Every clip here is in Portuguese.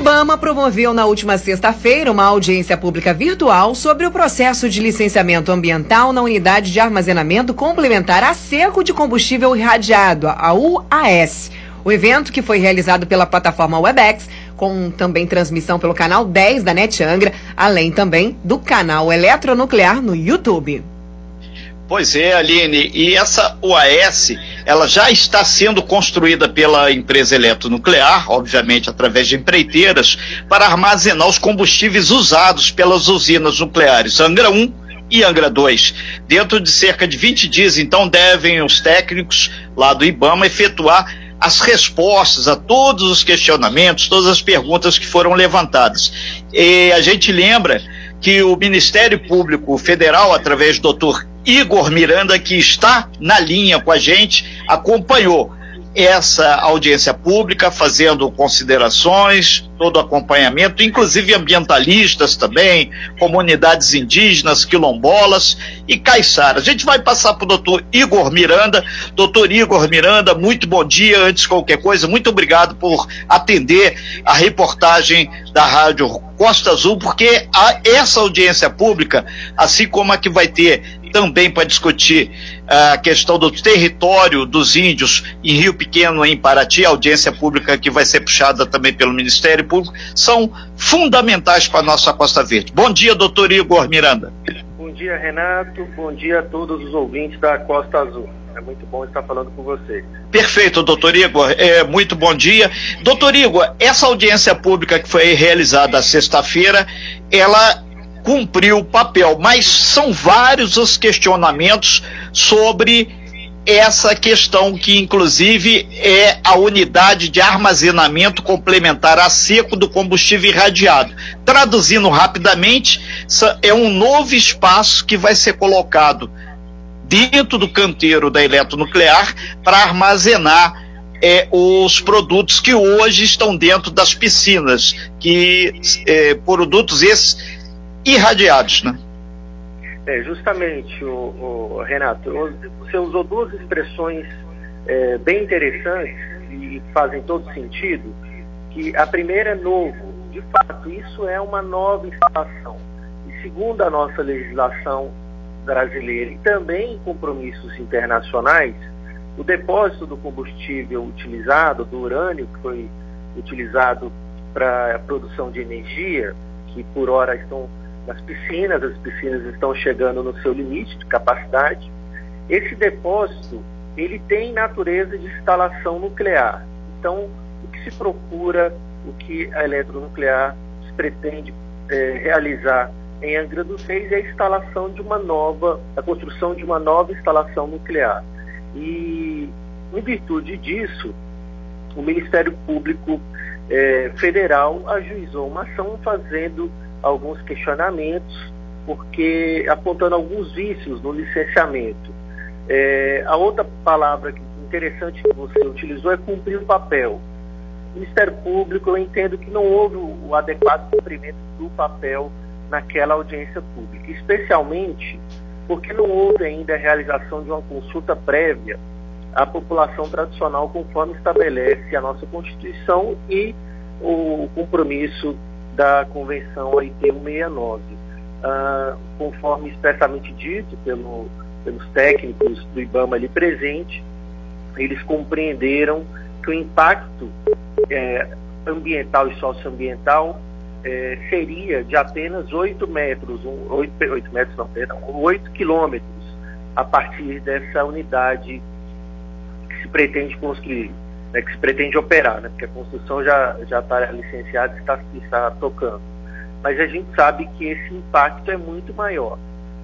IBAMA promoveu na última sexta-feira uma audiência pública virtual sobre o processo de licenciamento ambiental na unidade de armazenamento complementar a seco de combustível irradiado, a UAS. O evento, que foi realizado pela plataforma Webex, com também transmissão pelo canal 10 da NET Angra, além também do canal Eletronuclear no YouTube. Pois é, Aline, e essa UAS, ela já está sendo construída pela empresa eletronuclear, obviamente através de empreiteiras, para armazenar os combustíveis usados pelas usinas nucleares Angra 1 e Angra 2. Dentro de cerca de 20 dias, então, devem os técnicos lá do IBAMA efetuar as respostas a todos os questionamentos, todas as perguntas que foram levantadas. E a gente lembra que o Ministério Público Federal, através do doutor Igor Miranda, que está na linha com a gente, acompanhou essa audiência pública, fazendo considerações, todo acompanhamento, inclusive ambientalistas também, comunidades indígenas, quilombolas e caiçaras. A gente vai passar para o doutor Igor Miranda. Doutor Igor Miranda, muito bom dia. Antes de qualquer coisa, muito obrigado por atender a reportagem da Rádio Costa Azul, porque essa audiência pública, assim como a que vai ter também para discutir a questão do território dos índios em Rio Pequeno, em Paraty, audiência pública que vai ser puxada também pelo Ministério Público, são fundamentais para a nossa Costa Verde. Bom dia, doutor Igor Miranda. Bom dia, Renato. Bom dia a todos os ouvintes da Costa Azul. É muito bom estar falando com vocês. Perfeito, doutor Igor. É, muito bom dia. Doutor Igor, essa audiência pública que foi realizada sexta-feira, ela cumpriu o papel, mas são vários os questionamentos sobre essa questão que inclusive é a unidade de armazenamento complementar a seco do combustível irradiado. Traduzindo rapidamente, é um novo espaço que vai ser colocado dentro do canteiro da eletronuclear para armazenar é, os produtos que hoje estão dentro das piscinas, que é, produtos esses irradiados, né? É, justamente, o, o Renato, você usou duas expressões é, bem interessantes e fazem todo sentido, que a primeira é novo. De fato, isso é uma nova instalação. E segundo a nossa legislação brasileira e também compromissos internacionais, o depósito do combustível utilizado, do urânio que foi utilizado para a produção de energia, que por hora estão nas piscinas, as piscinas estão chegando no seu limite de capacidade. Esse depósito, ele tem natureza de instalação nuclear. Então, o que se procura, o que a eletronuclear pretende é, realizar em Angra dos Reis é a instalação de uma nova, a construção de uma nova instalação nuclear. E, em virtude disso, o Ministério Público é, Federal ajuizou uma ação fazendo alguns questionamentos, porque apontando alguns vícios no licenciamento. É, a outra palavra interessante que você utilizou é cumprir o papel. O Ministério Público, eu entendo que não houve o adequado cumprimento do papel naquela audiência pública, especialmente porque não houve ainda a realização de uma consulta prévia à população tradicional, conforme estabelece a nossa Constituição e o compromisso da Convenção OIT 169. Ah, conforme expressamente dito pelo, pelos técnicos do IBAMA ali presente, eles compreenderam que o impacto é, ambiental e socioambiental é, seria de apenas 8 metros, um, 8, 8 metros não, perdão, 8 quilômetros a partir dessa unidade que se pretende construir né, que se pretende operar, né, porque a construção já está licenciada e está, está tocando. Mas a gente sabe que esse impacto é muito maior.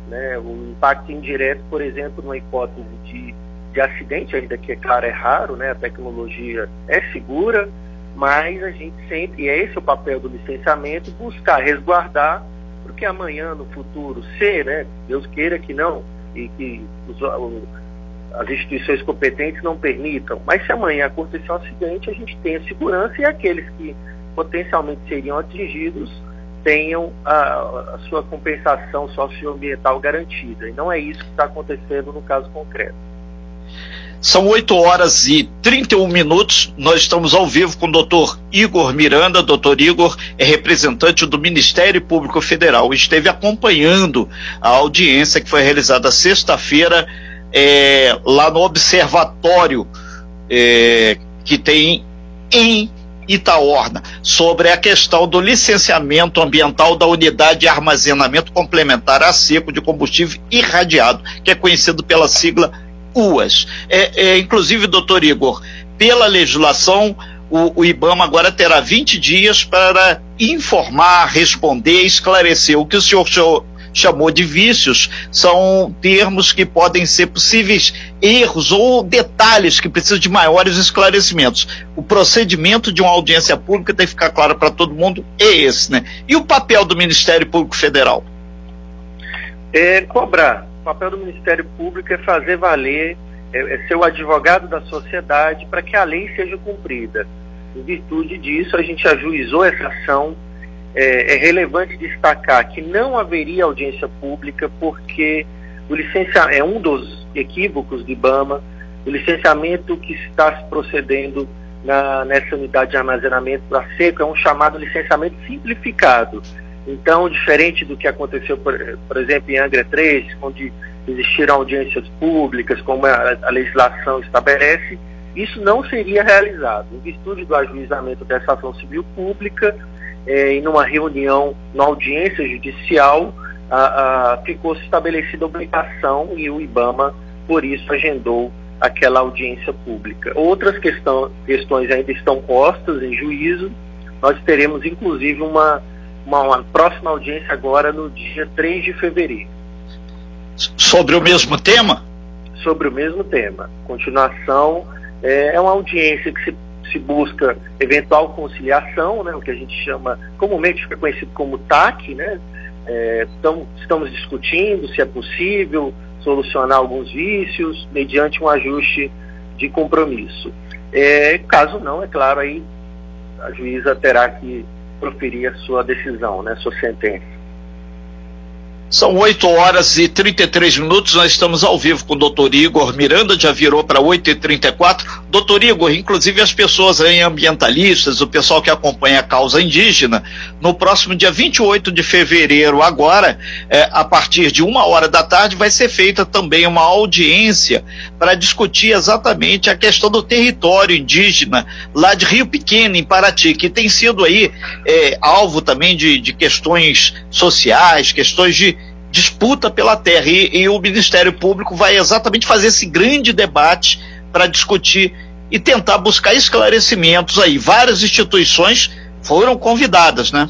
Né? O impacto indireto, por exemplo, numa hipótese de, de acidente, ainda que é claro, é raro, né? a tecnologia é segura, mas a gente sempre, e é esse o papel do licenciamento, buscar resguardar, porque amanhã, no futuro, se, né, Deus queira que não, e que os, as instituições competentes não permitam. Mas se amanhã acontecer um acidente, a gente tem a segurança e aqueles que potencialmente seriam atingidos tenham a, a sua compensação socioambiental garantida. E não é isso que está acontecendo no caso concreto. São 8 horas e 31 minutos. Nós estamos ao vivo com o doutor Igor Miranda. Doutor Igor é representante do Ministério Público Federal. Esteve acompanhando a audiência que foi realizada sexta-feira é, lá no Observatório é, que tem em Itaorna sobre a questão do licenciamento ambiental da unidade de armazenamento complementar a seco de combustível irradiado, que é conhecido pela sigla UAS. É, é, inclusive, doutor Igor, pela legislação, o, o, IBAMA agora terá 20 dias para informar, responder, esclarecer. O que o senhor chamou de vícios são termos que podem ser possíveis erros ou detalhes que precisam de maiores esclarecimentos. O procedimento de uma audiência pública tem que ficar claro para todo mundo, é esse, né? E o papel do Ministério Público Federal? É cobrar. O papel do Ministério Público é fazer valer, é, é ser o advogado da sociedade para que a lei seja cumprida. Em virtude disso, a gente ajuizou essa ação é, é, relevante destacar que não haveria audiência pública porque o licenciamento é um dos equívocos do IBAMA, o licenciamento que está procedendo na, nessa unidade de armazenamento para seco é um chamado licenciamento simplificado. Então, diferente do que aconteceu, por, por exemplo, em Angra 3, onde existiram audiências públicas, como a, a legislação estabelece, isso não seria realizado. Em virtude do ajuizamento dessa ação civil pública, é, em uma reunião, na audiência judicial, a, a, ficou estabelecida a obrigação e o IBAMA, por isso, agendou aquela audiência pública. Outras questão, questões ainda estão postas em juízo. Nós teremos, inclusive, uma, uma, uma próxima audiência agora no dia 3 de fevereiro. Sobre o mesmo tema? Sobre o mesmo tema. Continuação. É, é uma audiência que se se busca eventual conciliação, né, o que a gente chama, comumente fica conhecido como TAC, né, é, então, estamos discutindo se é possível solucionar alguns vícios mediante um ajuste de compromisso. É, caso não, é claro, aí a juíza terá que proferir a sua decisão, né, sua sentença. São 8 horas e 33 minutos, nós estamos ao vivo com o doutor Igor Miranda, já virou para 8h34. Doutor Igor, inclusive as pessoas aí, ambientalistas, o pessoal que acompanha a causa indígena, no próximo dia 28 de fevereiro, agora, é, a partir de uma hora da tarde, vai ser feita também uma audiência para discutir exatamente a questão do território indígena lá de Rio Pequeno, em Paraty, que tem sido aí é, alvo também de, de questões sociais, questões de disputa pela terra. E, e o Ministério Público vai exatamente fazer esse grande debate para discutir e tentar buscar esclarecimentos aí. Várias instituições foram convidadas, né?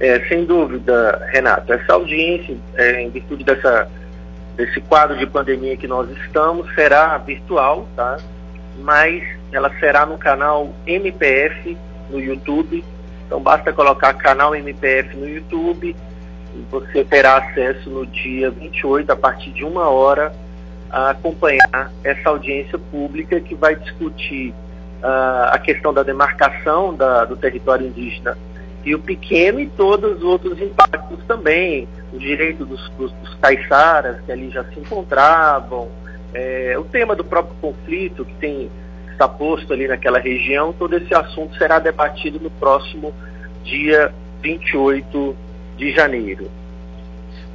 É, sem dúvida, Renato. Essa audiência, é, em virtude dessa, desse quadro de pandemia que nós estamos, será virtual, tá? Mas ela será no canal MPF no YouTube. Então basta colocar canal MPF no YouTube você terá acesso no dia 28, a partir de uma hora, a acompanhar essa audiência pública que vai discutir uh, a questão da demarcação da, do território indígena Rio Pequeno e todos os outros impactos também, o direito dos, dos, dos caiçaras que ali já se encontravam, é, o tema do próprio conflito que tem está posto ali naquela região, todo esse assunto será debatido no próximo dia 28 de janeiro.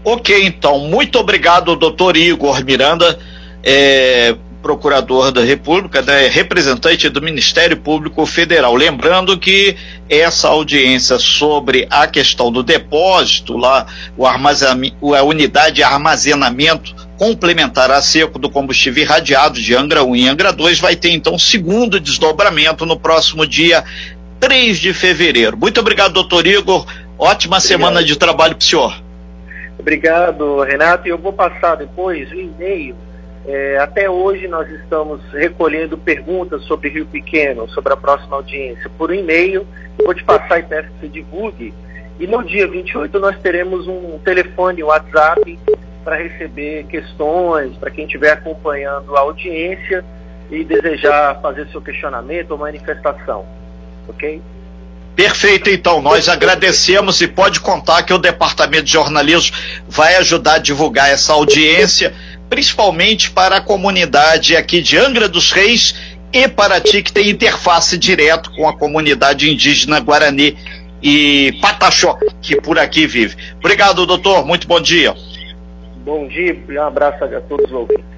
Ok, então, muito obrigado, doutor Igor Miranda, é, procurador da República, né, representante do Ministério Público Federal. Lembrando que essa audiência sobre a questão do depósito, lá, o armazenamento, a unidade de armazenamento complementar a seco do combustível irradiado de Angra 1 e Angra 2 vai ter então segundo desdobramento no próximo dia 3 de fevereiro. Muito obrigado, doutor Igor. Ótima obrigado. semana de trabalho para o senhor. Obrigado, Renato. E eu vou passar depois o e-mail. É, até hoje nós estamos recolhendo perguntas sobre Rio Pequeno, sobre a próxima audiência, por e-mail. Vou te passar e peço que você divulgue. E no dia 28 nós teremos um telefone, um WhatsApp, para receber questões, para quem estiver acompanhando a audiência e desejar fazer seu questionamento ou manifestação. Ok? Perfeito, então. Nós agradecemos e pode contar que o Departamento de Jornalismo vai ajudar a divulgar essa audiência principalmente para a comunidade aqui de Angra dos Reis e Paraty, que tem interface direto com a comunidade indígena Guarani e Pataxó, que por aqui vive. Obrigado, doutor. Muito bom dia. Bom dia um abraço a todos os ouvintes.